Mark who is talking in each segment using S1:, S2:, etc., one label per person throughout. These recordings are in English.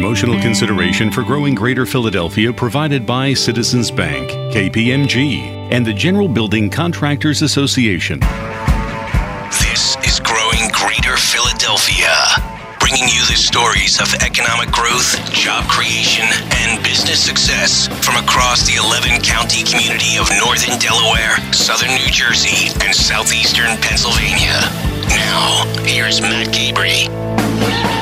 S1: Promotional consideration for growing Greater Philadelphia provided by Citizens Bank, KPMG, and the General Building Contractors Association.
S2: This is Growing Greater Philadelphia, bringing you the stories of economic growth, job creation, and business success from across the 11 county community of northern Delaware, southern New Jersey, and southeastern Pennsylvania. Now, here's Matt Cabrey.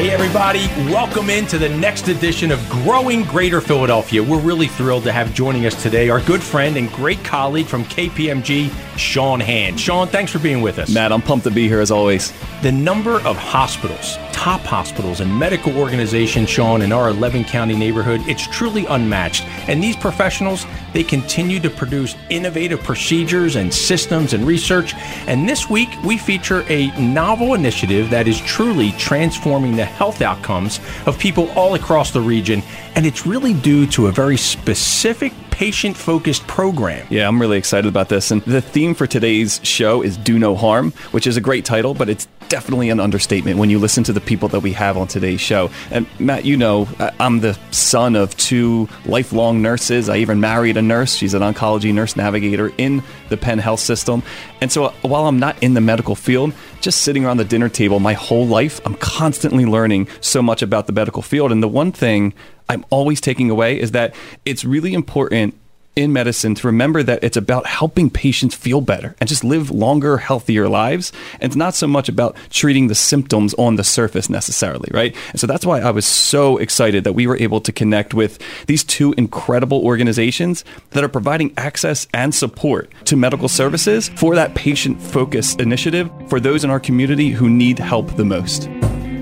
S3: Hey, everybody, welcome into the next edition of Growing Greater Philadelphia. We're really thrilled to have joining us today our good friend and great colleague from KPMG, Sean Hand. Sean, thanks for being with us.
S4: Matt, I'm pumped to be here as always.
S3: The number of hospitals, top hospitals, and medical organizations, Sean, in our 11 county neighborhood, it's truly unmatched. And these professionals, they continue to produce innovative procedures and systems and research. And this week, we feature a novel initiative that is truly transforming the health outcomes of people all across the region. And it's really due to a very specific patient focused program.
S4: Yeah, I'm really excited about this. And the theme for today's show is Do No Harm, which is a great title, but it's definitely an understatement when you listen to the people that we have on today's show. And Matt, you know, I'm the son of two lifelong nurses. I even married a nurse. She's an oncology nurse navigator in the Penn Health System. And so uh, while I'm not in the medical field, just sitting around the dinner table my whole life, I'm constantly learning so much about the medical field. And the one thing I'm always taking away is that it's really important in medicine to remember that it's about helping patients feel better and just live longer, healthier lives. And it's not so much about treating the symptoms on the surface necessarily, right? And so that's why I was so excited that we were able to connect with these two incredible organizations that are providing access and support to medical services for that patient focused initiative for those in our community who need help the most.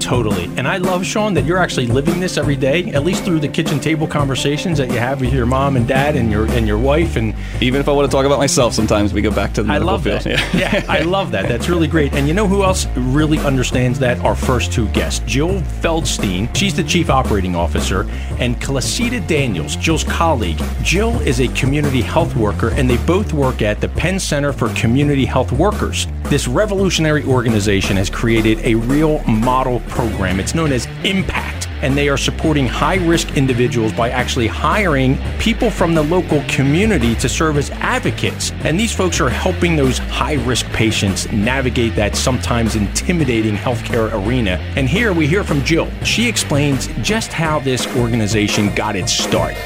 S3: Totally. And I love, Sean, that you're actually living this every day, at least through the kitchen table conversations that you have with your mom and dad and your and your wife. And
S4: even if I want to talk about myself, sometimes we go back to the
S3: I love
S4: field.
S3: that. Yeah. yeah, I love that. That's really great. And you know who else really understands that? Our first two guests, Jill Feldstein. She's the chief operating officer, and Kalasita Daniels, Jill's colleague. Jill is a community health worker, and they both work at the Penn Center for Community Health Workers. This revolutionary organization has created a real model program. It's known as Impact, and they are supporting high risk individuals by actually hiring people from the local community to serve as advocates. And these folks are helping those high risk patients navigate that sometimes intimidating healthcare arena. And here we hear from Jill. She explains just how this organization got its start.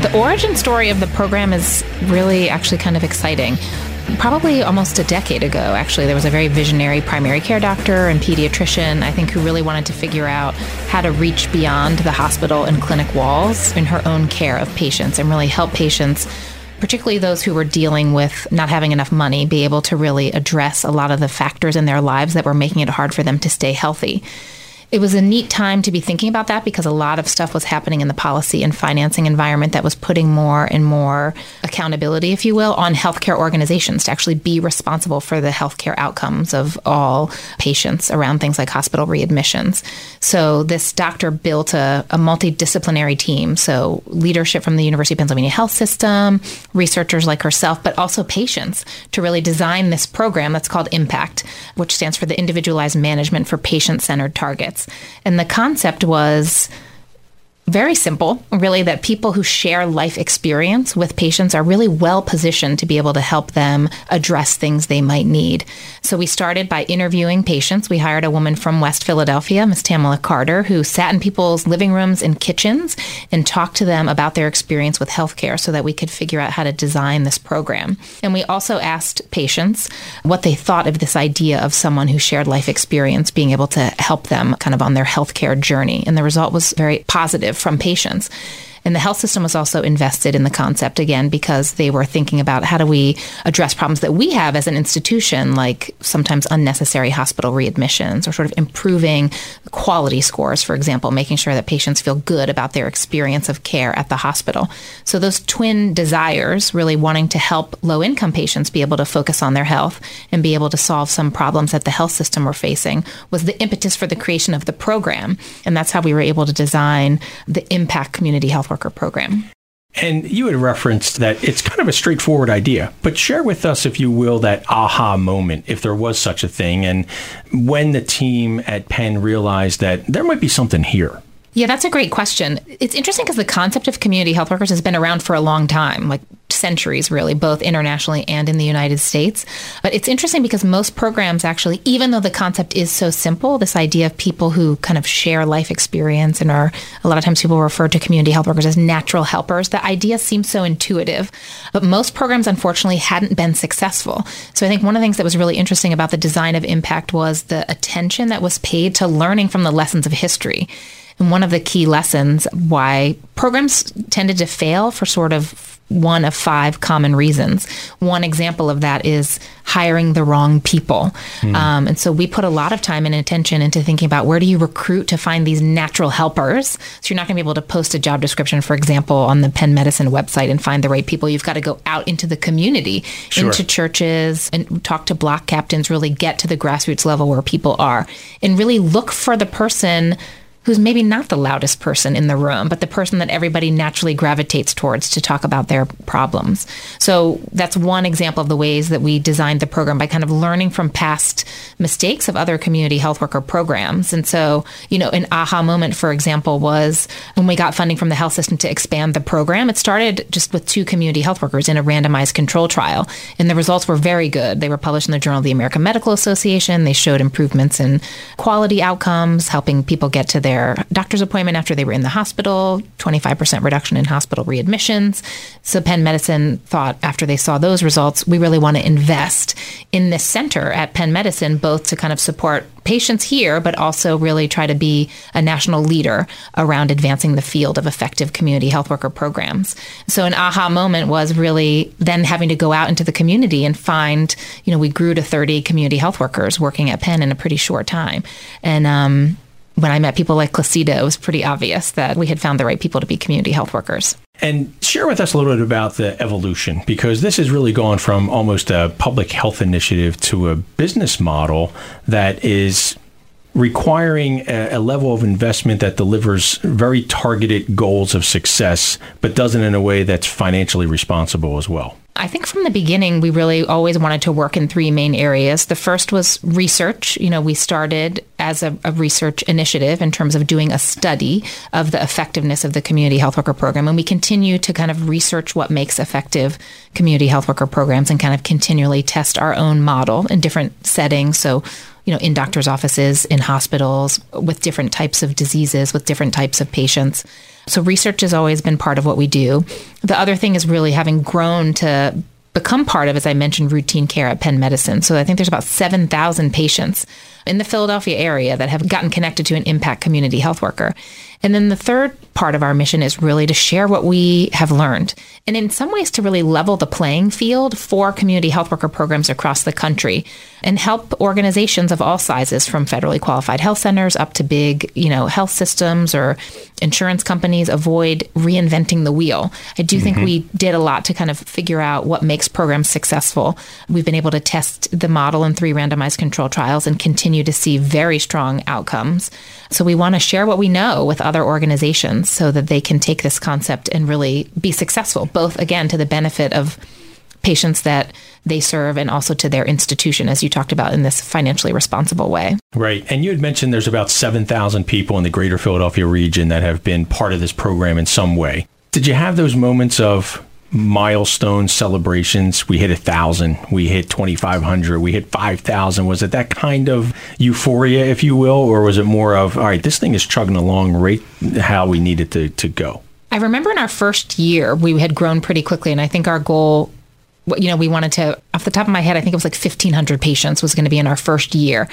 S5: The origin story of the program is really actually kind of exciting probably almost a decade ago, actually, there was a very visionary primary care doctor and pediatrician, I think, who really wanted to figure out how to reach beyond the hospital and clinic walls in her own care of patients and really help patients. Particularly those who were dealing with not having enough money, be able to really address a lot of the factors in their lives that were making it hard for them to stay healthy it was a neat time to be thinking about that because a lot of stuff was happening in the policy and financing environment that was putting more and more accountability, if you will, on healthcare organizations to actually be responsible for the healthcare outcomes of all patients around things like hospital readmissions. So this doctor built a, a multidisciplinary team. So leadership from the University of Pennsylvania Health System, researchers like herself, but also patients to really design this program that's called IMPACT, which stands for the Individualized Management for Patient Centered Targets. And the concept was very simple, really, that people who share life experience with patients are really well positioned to be able to help them address things they might need. So we started by interviewing patients. We hired a woman from West Philadelphia, Miss Tamala Carter, who sat in people's living rooms and kitchens and talked to them about their experience with healthcare so that we could figure out how to design this program. And we also asked patients what they thought of this idea of someone who shared life experience being able to help them kind of on their healthcare journey. And the result was very positive from patients. And the health system was also invested in the concept again because they were thinking about how do we address problems that we have as an institution, like sometimes unnecessary hospital readmissions or sort of improving quality scores, for example, making sure that patients feel good about their experience of care at the hospital. So those twin desires, really wanting to help low income patients be able to focus on their health and be able to solve some problems that the health system were facing, was the impetus for the creation of the program. And that's how we were able to design the Impact Community Health Program.
S3: And you had referenced that it's kind of a straightforward idea, but share with us, if you will, that aha moment, if there was such a thing, and when the team at Penn realized that there might be something here.
S5: Yeah, that's a great question. It's interesting because the concept of community health workers has been around for a long time, like centuries, really, both internationally and in the United States. But it's interesting because most programs actually, even though the concept is so simple, this idea of people who kind of share life experience and are a lot of times people refer to community health workers as natural helpers, the idea seems so intuitive. But most programs, unfortunately, hadn't been successful. So I think one of the things that was really interesting about the design of Impact was the attention that was paid to learning from the lessons of history. And one of the key lessons why programs tended to fail for sort of one of five common reasons. One example of that is hiring the wrong people. Mm. Um, and so we put a lot of time and attention into thinking about where do you recruit to find these natural helpers. So you're not going to be able to post a job description, for example, on the Penn Medicine website and find the right people. You've got to go out into the community, sure. into churches, and talk to block captains, really get to the grassroots level where people are, and really look for the person who's maybe not the loudest person in the room, but the person that everybody naturally gravitates towards to talk about their problems. So that's one example of the ways that we designed the program by kind of learning from past mistakes of other community health worker programs. And so, you know, an aha moment, for example, was when we got funding from the health system to expand the program. It started just with two community health workers in a randomized control trial, and the results were very good. They were published in the Journal of the American Medical Association. They showed improvements in quality outcomes, helping people get to their their doctor's appointment after they were in the hospital, 25% reduction in hospital readmissions. So Penn Medicine thought after they saw those results, we really want to invest in this center at Penn Medicine, both to kind of support patients here, but also really try to be a national leader around advancing the field of effective community health worker programs. So an aha moment was really then having to go out into the community and find, you know, we grew to 30 community health workers working at Penn in a pretty short time. And, um, when I met people like Clasida, it was pretty obvious that we had found the right people to be community health workers.
S3: And share with us a little bit about the evolution, because this has really gone from almost a public health initiative to a business model that is requiring a, a, level of investment that delivers very targeted goals of success, but does it in a way that's financially responsible as well.
S5: I think from the beginning, we really always wanted to work in three main areas. The first was research. You know, we started as a, a, research initiative in terms of doing a study of the effectiveness of the community health worker program. And we continue to kind of research what makes effective community health worker programs and kind of continually test our own model in different settings. So, you know, in doctors' offices, in hospitals, with different types of diseases, with different types of patients. So research has always been part of what we do. The other thing is really having grown to become part of, as I mentioned, routine care at Penn Medicine. So I think there's about 7,000 patients in the Philadelphia area that have gotten connected to an impact community health worker. And then the third part of our mission is really to share what we have learned and in some ways to really level the playing field for community health worker programs across the country and help organizations of all sizes from federally qualified health centers up to big, you know, health systems or insurance companies avoid reinventing the wheel. I do mm-hmm. think we did a lot to kind of figure out what makes programs successful. We've been able to test the model in three randomized control trials and continue to see very strong outcomes. So we want to share what we know with other organizations so that they can take this concept and really be successful, both again to the benefit of patients that they serve and also to their institution, as you talked about in this financially responsible way.
S3: Right. And you had mentioned there's about 7,000 people in the greater Philadelphia region that have been part of this program in some way. Did you have those moments of milestone celebrations. We hit a thousand, we hit 2,500, we hit 5,000. Was it that kind of euphoria, if you will, or was it more of, all right, this thing is chugging along right how we needed to, to go?
S5: I remember in our first year, we had grown pretty quickly. And I think our goal you know, we wanted to, off the top of my head, I think it was like 1,500 patients was going to be in our first year.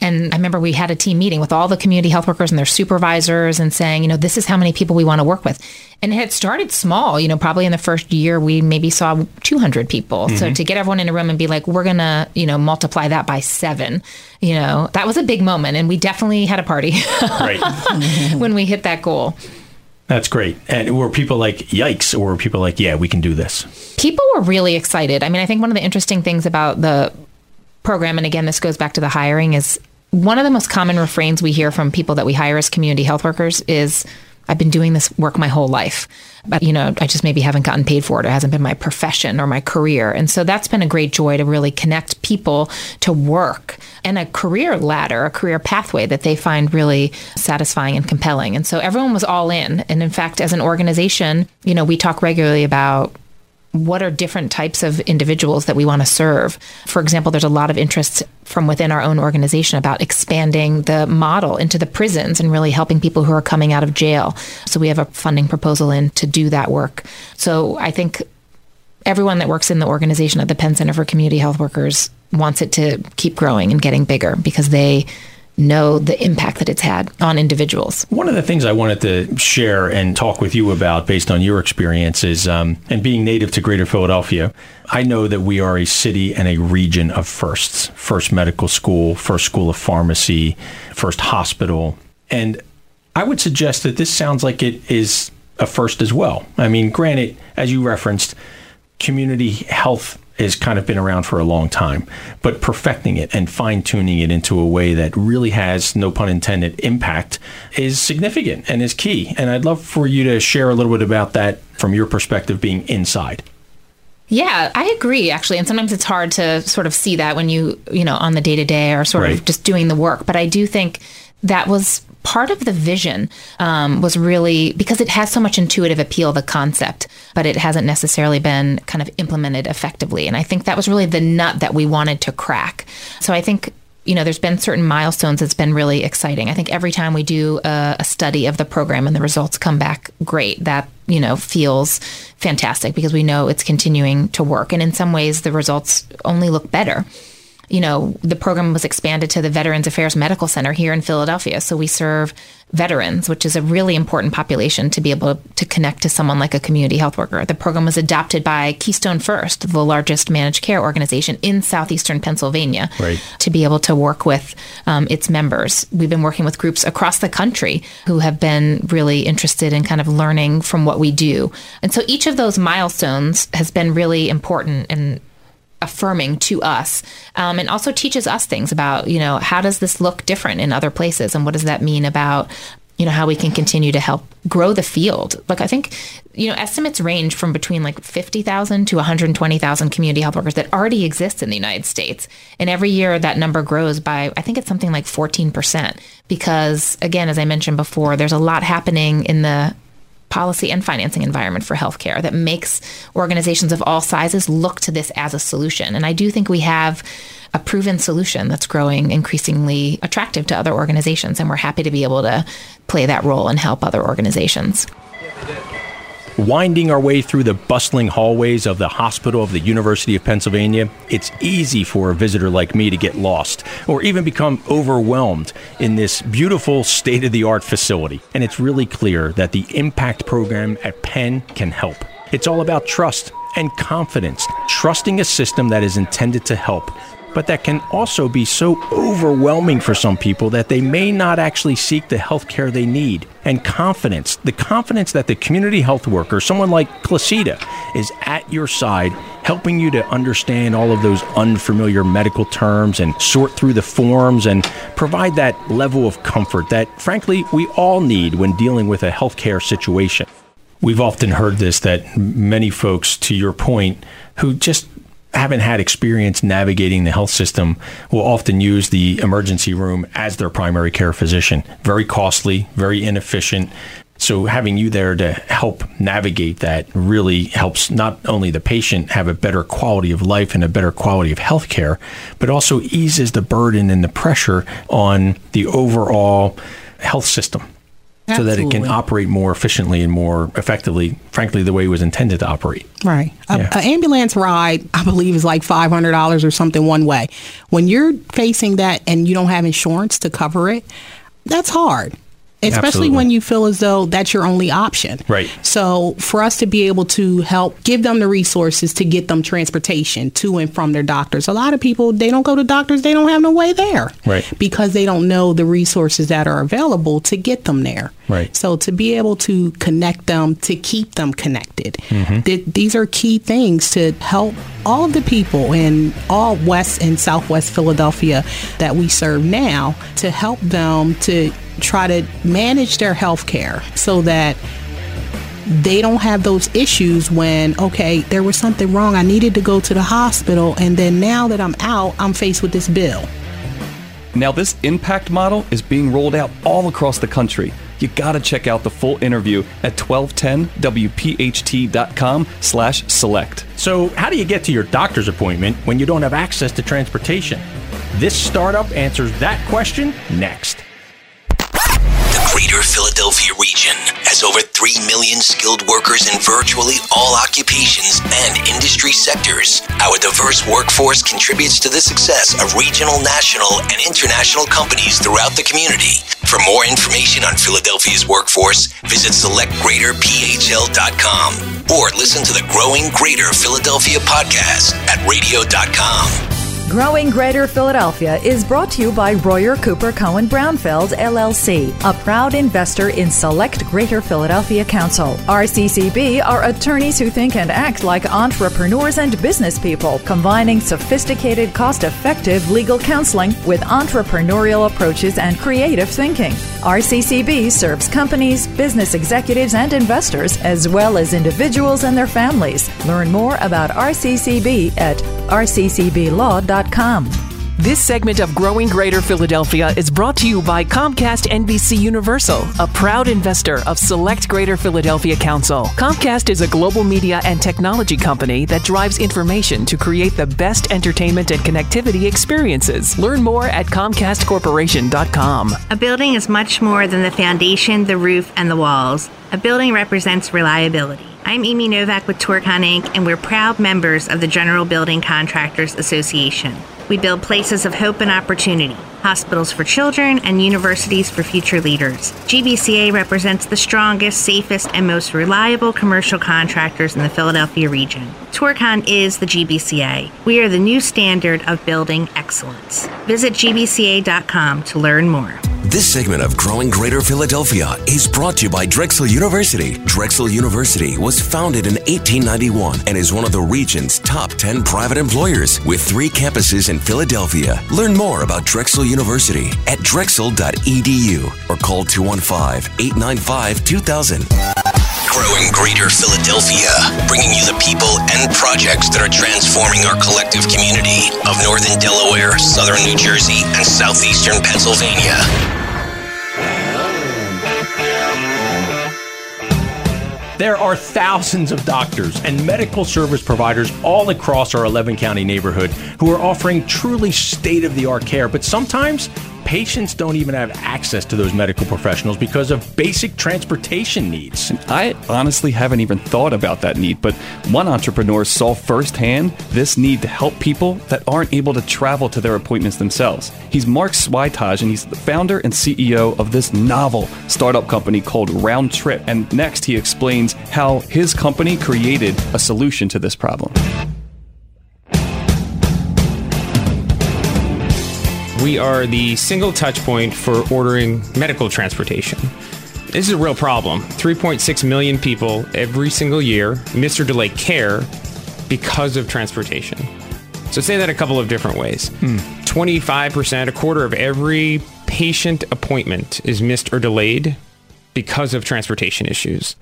S5: And I remember we had a team meeting with all the community health workers and their supervisors and saying, you know, this is how many people we want to work with. And it had started small, you know, probably in the first year, we maybe saw 200 people. Mm-hmm. So to get everyone in a room and be like, we're going to, you know, multiply that by seven, you know, that was a big moment. And we definitely had a party when we hit that goal.
S3: That's great. And were people like, yikes, or were people like, yeah, we can do this?
S5: People were really excited. I mean, I think one of the interesting things about the program, and again, this goes back to the hiring, is one of the most common refrains we hear from people that we hire as community health workers is, I've been doing this work my whole life. But, you know, I just maybe haven't gotten paid for it. It hasn't been my profession or my career. And so that's been a great joy to really connect people to work and a career ladder, a career pathway that they find really satisfying and compelling. And so everyone was all in. And in fact, as an organization, you know, we talk regularly about what are different types of individuals that we want to serve. For example, there's a lot of interest from within our own organization about expanding the model into the prisons and really helping people who are coming out of jail. So we have a funding proposal in to do that work. So I think everyone that works in the organization at the Penn Center for Community Health Workers wants it to keep growing and getting bigger because they know the impact that it's had on individuals.
S3: One of the things I wanted to share and talk with you about based on your experiences um, and being native to Greater Philadelphia, I know that we are a city and a region of firsts first medical school, first school of pharmacy, first hospital. And I would suggest that this sounds like it is a first as well. I mean, granted, as you referenced, community health has kind of been around for a long time, but perfecting it and fine tuning it into a way that really has, no pun intended, impact is significant and is key. And I'd love for you to share a little bit about that from your perspective being inside.
S5: Yeah, I agree actually. And sometimes it's hard to sort of see that when you, you know, on the day to day or sort right. of just doing the work. But I do think that was part of the vision um, was really because it has so much intuitive appeal, the concept, but it hasn't necessarily been kind of implemented effectively. And I think that was really the nut that we wanted to crack. So I think you know, there's been certain milestones that's been really exciting. I think every time we do a, a, study of the program and the results come back great, that, you know, feels fantastic because we know it's continuing to work. And in some ways, the results only look better you know, the program was expanded to the Veterans Affairs Medical Center here in Philadelphia. So we serve veterans, which is a really important population to be able to connect to someone like a community health worker. The program was adopted by Keystone First, the largest managed care organization in southeastern Pennsylvania, right. to be able to work with um, its members. We've been working with groups across the country who have been really interested in kind of learning from what we do. And so each of those milestones has been really important and affirming to us um, and also teaches us things about you know how does this look different in other places and what does that mean about you know how we can continue to help grow the field? Like i think you know estimates range from between like 50,000 to 120,000 community health workers that already exist in the United States. And every year that number grows by i think it's something like 14% because again as i mentioned before there's a lot happening in the policy and financing environment for healthcare that makes organizations of all sizes look to this as a solution. And I do think we have a proven solution that's growing increasingly attractive to other organizations. And we're happy to be able to play that role and help other organizations
S3: winding our way through the bustling hallways of the Hospital of the University of Pennsylvania, it's easy for a visitor like me to get lost or even become overwhelmed in this beautiful state of the art facility. And it's really clear that the Impact program at Penn can help. It's all about trust and confidence, trusting a system that is intended to help but that can also be so overwhelming for some people that they may not actually seek the health care they need. And confidence, the confidence that the community health worker, someone like Placida, is at your side, helping you to understand all of those unfamiliar medical terms and sort through the forms and provide that level of comfort that, frankly, we all need when dealing with a healthcare situation. We've often heard this that many folks, to your point, who just haven't had experience navigating the health system will often use the emergency room as their primary care physician. Very costly, very inefficient. So having you there to help navigate that really helps not only the patient have a better quality of life and a better quality of health care, but also eases the burden and the pressure on the overall health system. Absolutely. so that it can operate more efficiently and more effectively, frankly, the way it was intended to operate.
S6: Right. An ambulance ride, I believe, is like $500 or something one way. When you're facing that and you don't have insurance to cover it, that's hard especially Absolutely. when you feel as though that's your only option.
S3: Right.
S6: So for us to be able to help give them the resources to get them transportation to and from their doctors. A lot of people they don't go to doctors, they don't have no way there.
S3: Right.
S6: Because they don't know the resources that are available to get them there.
S3: Right.
S6: So to be able to connect them, to keep them connected, mm-hmm. th- these are key things to help all of the people in all West and Southwest Philadelphia that we serve now to help them to try to manage their health care so that they don't have those issues when okay there was something wrong. I needed to go to the hospital and then now that i'm out i'm faced with this bill.
S4: Now this impact model is being rolled out all across the country. You gotta check out the full interview at 1210wpht.com slash select.
S3: So how do you get to your doctor's appointment when you don't have access to transportation? This startup answers that question next.
S2: greater Philadelphia region has over 3 million skilled workers in virtually all occupations and industry sectors. Our diverse workforce contributes to the success of regional, national, and international companies throughout the community. For more information on Philadelphia's workforce, visit selectgreaterphl.com or listen to the Growing Greater Philadelphia podcast at radio.com.
S7: Growing Greater Philadelphia is brought to you by Royer Cooper Cohen Braunfeld LLC, a proud investor in Select Greater Philadelphia Council. RCCB are attorneys who think and act like entrepreneurs and business people, combining sophisticated, cost effective legal counseling with entrepreneurial approaches and creative thinking. RCCB serves companies, business executives, and investors, as well as individuals and their families. Learn more about RCCB at rccblaw.com.
S8: This segment of Growing Greater Philadelphia is brought to you by Comcast NBC Universal, a proud investor of Select Greater Philadelphia Council. Comcast is a global media and technology company that drives information to create the best entertainment and connectivity experiences. Learn more at ComcastCorporation.com.
S9: A building is much more than the foundation, the roof, and the walls. A building represents reliability. I'm Amy Novak with Torcon Inc., and we're proud members of the General Building Contractors Association. We build places of hope and opportunity, hospitals for children, and universities for future leaders. GBCA represents the strongest, safest, and most reliable commercial contractors in the Philadelphia region. Torcon is the GBCA. We are the new standard of building excellence. Visit gbca.com to learn more.
S2: This segment of Growing Greater Philadelphia is brought to you by Drexel University. Drexel University was founded in 1891 and is one of the region's top 10 private employers with three campuses in Philadelphia. Learn more about Drexel University at drexel.edu or call 215 895 2000. Growing Greater Philadelphia, bringing you the people and projects that are transforming our collective community of Northern Delaware, Southern New Jersey, and Southeastern Pennsylvania.
S3: There are thousands of doctors and medical service providers all across our 11 county neighborhood who are offering truly state of the art care, but sometimes patients don't even have access to those medical professionals because of basic transportation needs.
S4: I honestly haven't even thought about that need, but one entrepreneur saw firsthand this need to help people that aren't able to travel to their appointments themselves. He's Mark Switaj, and he's the founder and CEO of this novel startup company called Round Trip. And next, he explains how his company created a solution to this problem.
S10: We are the single touch point for ordering medical transportation. This is a real problem. 3.6 million people every single year miss or delay care because of transportation. So, say that a couple of different ways. Hmm. 25%, a quarter of every patient appointment is missed or delayed because of transportation issues.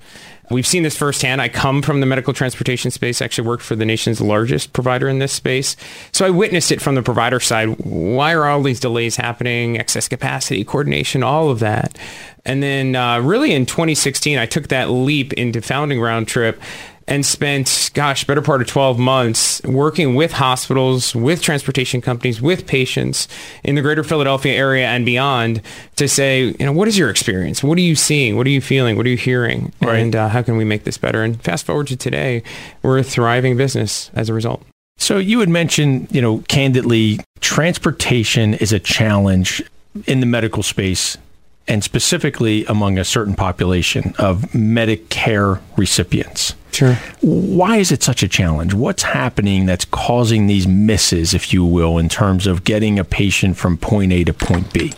S10: We've seen this firsthand. I come from the medical transportation space, actually worked for the nation's largest provider in this space. So I witnessed it from the provider side. Why are all these delays happening? Excess capacity, coordination, all of that. And then uh, really in 2016, I took that leap into founding Round Trip and spent, gosh, better part of 12 months working with hospitals, with transportation companies, with patients in the greater Philadelphia area and beyond to say, you know, what is your experience? What are you seeing? What are you feeling? What are you hearing? Right. And uh, how can we make this better? And fast forward to today, we're a thriving business as a result.
S3: So you had mentioned, you know, candidly, transportation is a challenge in the medical space and specifically among a certain population of Medicare recipients.
S10: Sure.
S3: Why is it such a challenge? What's happening that's causing these misses, if you will, in terms of getting a patient from point A to point B?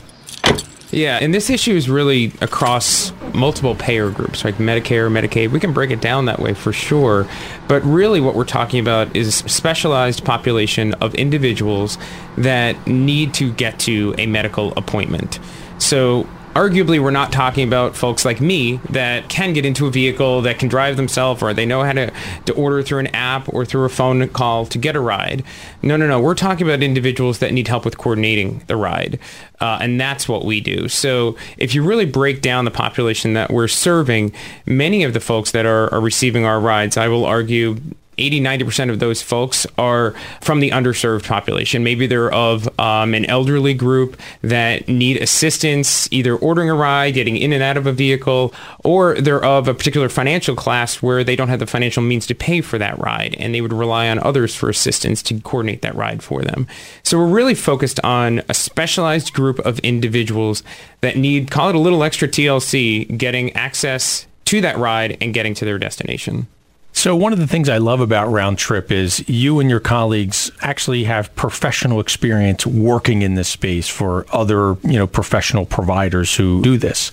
S10: Yeah, and this issue is really across multiple payer groups, like Medicare, Medicaid. We can break it down that way for sure. But really, what we're talking about is specialized population of individuals that need to get to a medical appointment. So arguably we're not talking about folks like me that can get into a vehicle that can drive themselves or they know how to, to order through an app or through a phone call to get a ride. No, no, no. We're talking about individuals that need help with coordinating the ride. Uh, and that's what we do. So if you really break down the population that we're serving, many of the folks that are, are receiving our rides, I will argue 80, 90% of those folks are from the underserved population. Maybe they're of um, an elderly group that need assistance, either ordering a ride, getting in and out of a vehicle, or they're of a particular financial class where they don't have the financial means to pay for that ride and they would rely on others for assistance to coordinate that ride for them. So we're really focused on a specialized group of individuals that need, call it a little extra TLC, getting access to that ride and getting to their destination.
S3: So one of the things I love about Round Trip is you and your colleagues actually have professional experience working in this space for other, you know, professional providers who do this.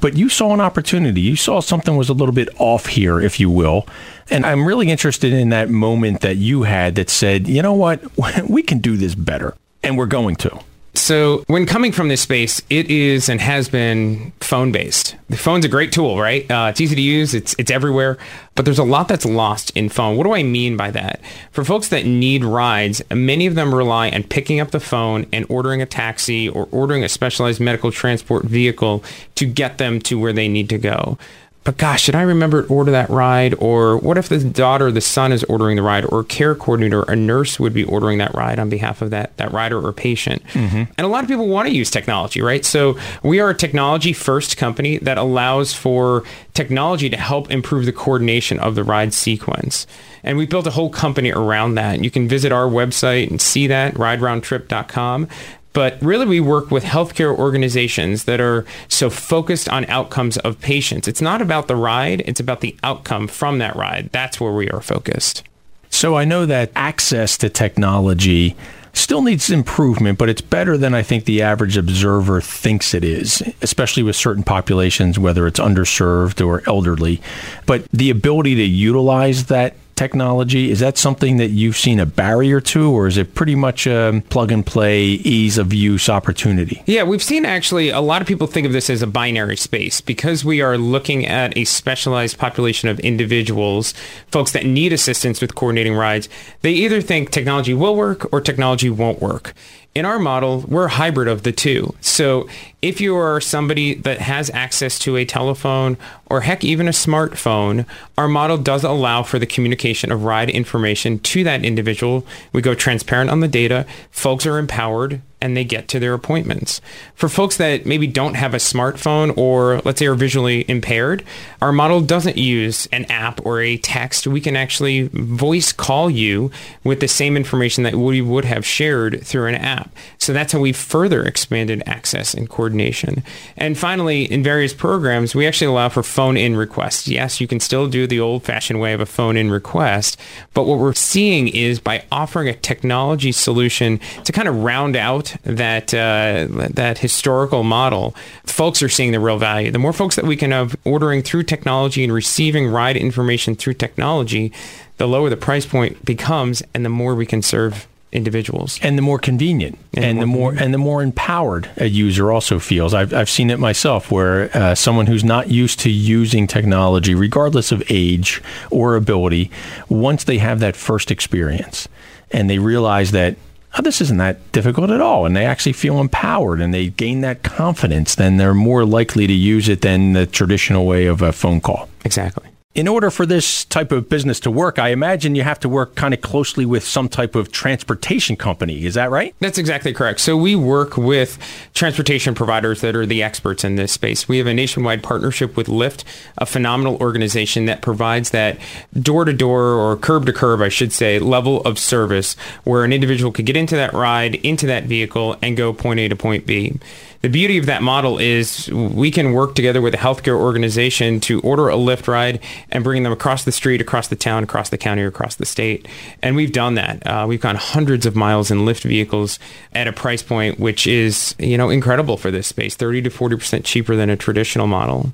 S3: But you saw an opportunity. You saw something was a little bit off here, if you will. And I'm really interested in that moment that you had that said, you know what, we can do this better. And we're going to.
S10: So when coming from this space, it is and has been phone based. The phone's a great tool, right? Uh, it's easy to use. It's it's everywhere. But there's a lot that's lost in phone. What do I mean by that? For folks that need rides, many of them rely on picking up the phone and ordering a taxi or ordering a specialized medical transport vehicle to get them to where they need to go but gosh, should I remember to order that ride? Or what if the daughter, or the son is ordering the ride, or a care coordinator, a nurse would be ordering that ride on behalf of that, that rider or patient? Mm-hmm. And a lot of people want to use technology, right? So we are a technology first company that allows for technology to help improve the coordination of the ride sequence. And we built a whole company around that. You can visit our website and see that, rideroundtrip.com. But really, we work with healthcare organizations that are so focused on outcomes of patients. It's not about the ride, it's about the outcome from that ride. That's where we are focused.
S3: So I know that access to technology still needs improvement, but it's better than I think the average observer thinks it is, especially with certain populations, whether it's underserved or elderly. But the ability to utilize that technology? Is that something that you've seen a barrier to, or is it pretty much a plug and play, ease of use opportunity?
S10: Yeah, we've seen actually a lot of people think of this as a binary space because we are looking at a specialized population of individuals, folks that need assistance with coordinating rides. They either think technology will work or technology won't work in our model, we're a hybrid of the two. So if you are somebody that has access to a telephone or heck, even a smartphone, our model does allow for the communication of ride information to that individual. We go transparent on the data. Folks are empowered and they get to their appointments. For folks that maybe don't have a smartphone or let's say are visually impaired, our model doesn't use an app or a text. We can actually voice call you with the same information that we would have shared through an app. So that's how we further expanded access and coordination. And finally, in various programs, we actually allow for phone-in requests. Yes, you can still do the old-fashioned way of a phone-in request, but what we're seeing is by offering a technology solution to kind of round out that uh, that historical model, folks are seeing the real value. The more folks that we can have ordering through technology and receiving ride information through technology, the lower the price point becomes, and the more we can serve individuals
S3: and the more convenient and, and the more and the more empowered a user also feels i've, I've seen it myself where uh, someone who's not used to using technology regardless of age or ability once they have that first experience and they realize that oh, this isn't that difficult at all. And they actually feel empowered and they gain that confidence, then they're more likely to use it than the traditional way of a phone call.
S10: Exactly
S3: in order for this type of business to work, I imagine you have to work kind of closely with some type of transportation company. Is that right?
S10: That's exactly correct. So we work with transportation providers that are the experts in this space. We have a nationwide partnership with Lyft, a phenomenal organization that provides that door to door or curb to curb, I should say, level of service where an individual could get into that ride, into that vehicle, and go point A to point B the beauty of that model is we can work together with a healthcare organization to order a Lyft ride and bring them across the street, across the town, across the county, or across the state. And we've done that. Uh, we've gone hundreds of miles in Lyft vehicles at a price point which is, you know, incredible for this space, 30 to 40% cheaper than a traditional model.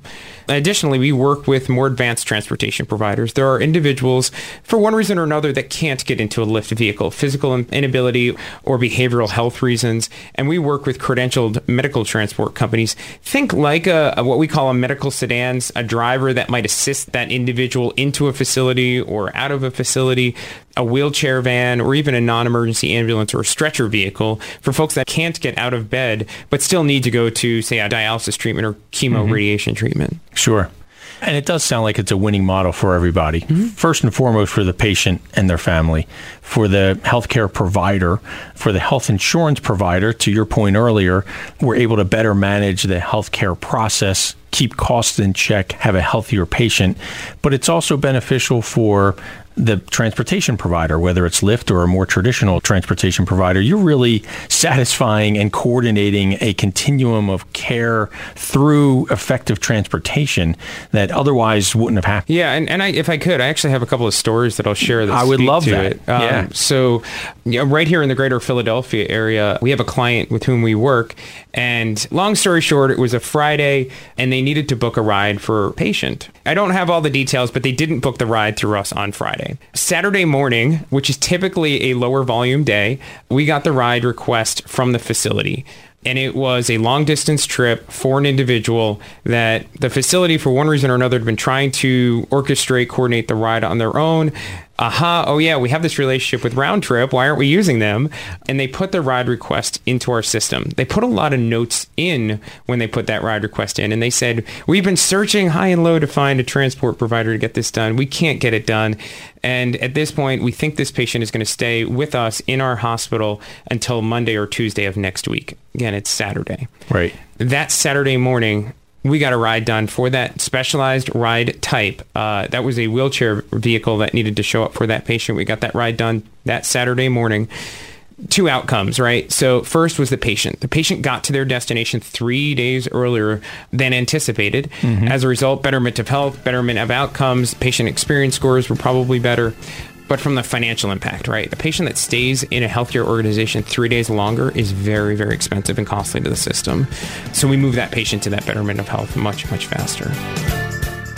S10: Additionally, we work with more advanced transportation providers. There are individuals, for one reason or another, that can't get into a Lyft vehicle, physical inability or behavioral health reasons. And we work with credentialed medical medical transport companies. Think like a, a, what we call a medical sedans, a driver that might assist that individual into a facility or out of a facility, a wheelchair van, or even a non-emergency ambulance or a stretcher vehicle for folks that can't get out of bed but still need to go to, say, a dialysis treatment or chemo mm-hmm. radiation treatment.
S3: Sure. And it does sound like it's a winning model for everybody. Mm-hmm. First and foremost, for the patient and their family, for the healthcare provider, for the health insurance provider. To your point earlier, we're able to better manage the healthcare process, keep costs in check, have a healthier patient. But it's also beneficial for the transportation provider, whether it's Lyft or a more traditional transportation provider, you're really satisfying and coordinating a continuum of care through effective transportation that otherwise wouldn't have happened.
S10: Yeah, and, and I, if I could, I actually have a couple of stories that I'll share. That
S3: I would love that.
S10: It. Um, yeah. So, yeah, right here in the greater Philadelphia area, we have a client with whom we work, and long story short, it was a Friday, and they needed to book a ride for a patient. I don't have all the details, but they didn't book the ride through us on Friday. Saturday morning, which is typically a lower volume day, we got the ride request from the facility and it was a long distance trip for an individual that the facility, for one reason or another, had been trying to orchestrate, coordinate the ride on their own. Aha, oh yeah, we have this relationship with Round Trip. Why aren't we using them? And they put the ride request into our system. They put a lot of notes in when they put that ride request in. And they said, We've been searching high and low to find a transport provider to get this done. We can't get it done. And at this point, we think this patient is going to stay with us in our hospital until Monday or Tuesday of next week. Again, it's Saturday.
S3: Right.
S10: That Saturday morning, we got a ride done for that specialized ride type. Uh, that was a wheelchair vehicle that needed to show up for that patient. We got that ride done that Saturday morning. Two outcomes, right? So, first was the patient. The patient got to their destination three days earlier than anticipated. Mm-hmm. As a result, betterment of health, betterment of outcomes, patient experience scores were probably better but from the financial impact, right? A patient that stays in a healthcare organization three days longer is very, very expensive and costly to the system. So we move that patient to that betterment of health much, much faster.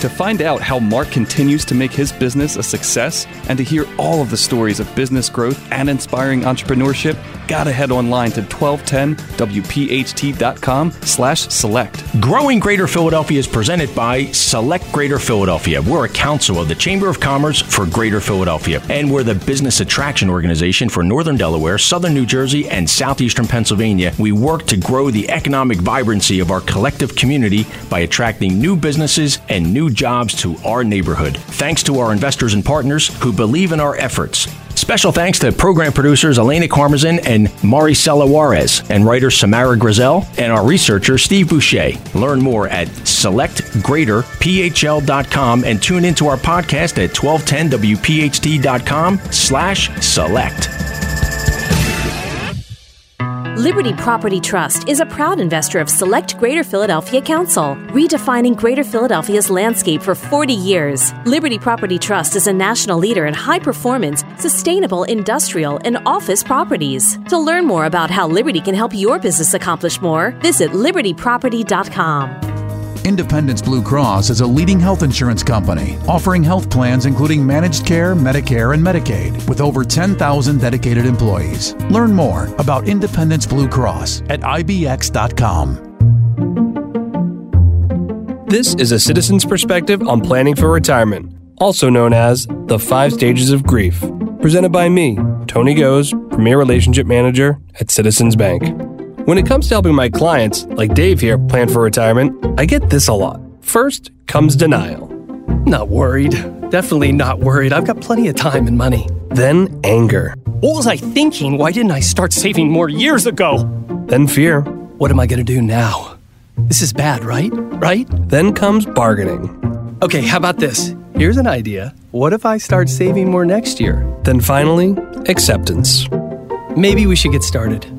S4: To find out how Mark continues to make his business a success and to hear all of the stories of business growth and inspiring entrepreneurship, gotta head online to 1210wpht.com slash select.
S3: Growing Greater Philadelphia is presented by Select Greater Philadelphia. We're a council of the Chamber of Commerce for Greater Philadelphia, and we're the business attraction organization for Northern Delaware, Southern New Jersey, and Southeastern Pennsylvania. We work to grow the economic vibrancy of our collective community by attracting new businesses and new jobs to our neighborhood. Thanks to our investors and partners who believe in our efforts. Special thanks to program producers Elena Karmazin and Maricela Juarez, and writer Samara Grizel, and our researcher Steve Boucher. Learn more at selectgreaterphl.com and tune into our podcast at 1210wpht.com slash select.
S11: Liberty Property Trust is a proud investor of Select Greater Philadelphia Council, redefining Greater Philadelphia's landscape for 40 years. Liberty Property Trust is a national leader in high performance, sustainable industrial and office properties. To learn more about how Liberty can help your business accomplish more, visit libertyproperty.com.
S12: Independence Blue Cross is a leading health insurance company offering health plans including managed care, Medicare, and Medicaid with over 10,000 dedicated employees. Learn more about Independence Blue Cross at IBX.com.
S13: This is a citizen's perspective on planning for retirement, also known as the five stages of grief. Presented by me, Tony Goes, Premier Relationship Manager at Citizens Bank. When it comes to helping my clients, like Dave here, plan for retirement, I get this a lot. First comes denial.
S14: Not worried. Definitely not worried. I've got plenty of time and money.
S13: Then anger.
S14: What was I thinking? Why didn't I start saving more years ago?
S13: Then fear.
S14: What am I going to do now? This is bad, right? Right?
S13: Then comes bargaining.
S14: Okay, how about this? Here's an idea. What if I start saving more next year?
S13: Then finally, acceptance.
S14: Maybe we should get started.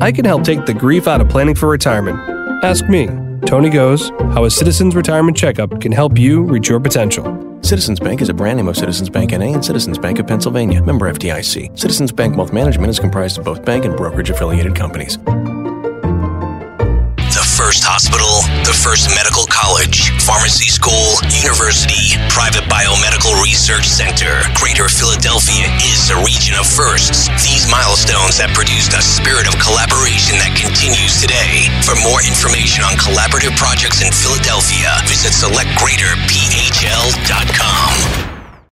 S13: I can help take the grief out of planning for retirement. Ask me, Tony Goes, how a Citizens Retirement Checkup can help you reach your potential.
S15: Citizens Bank is a brand name of Citizens Bank NA and Citizens Bank of Pennsylvania, member FDIC. Citizens Bank Wealth Management is comprised of both bank and brokerage affiliated companies
S2: first medical college, pharmacy school, university, private biomedical research center. Greater Philadelphia is a region of firsts. These milestones have produced a spirit of collaboration that continues today. For more information on collaborative projects in Philadelphia, visit selectgreaterphl.com.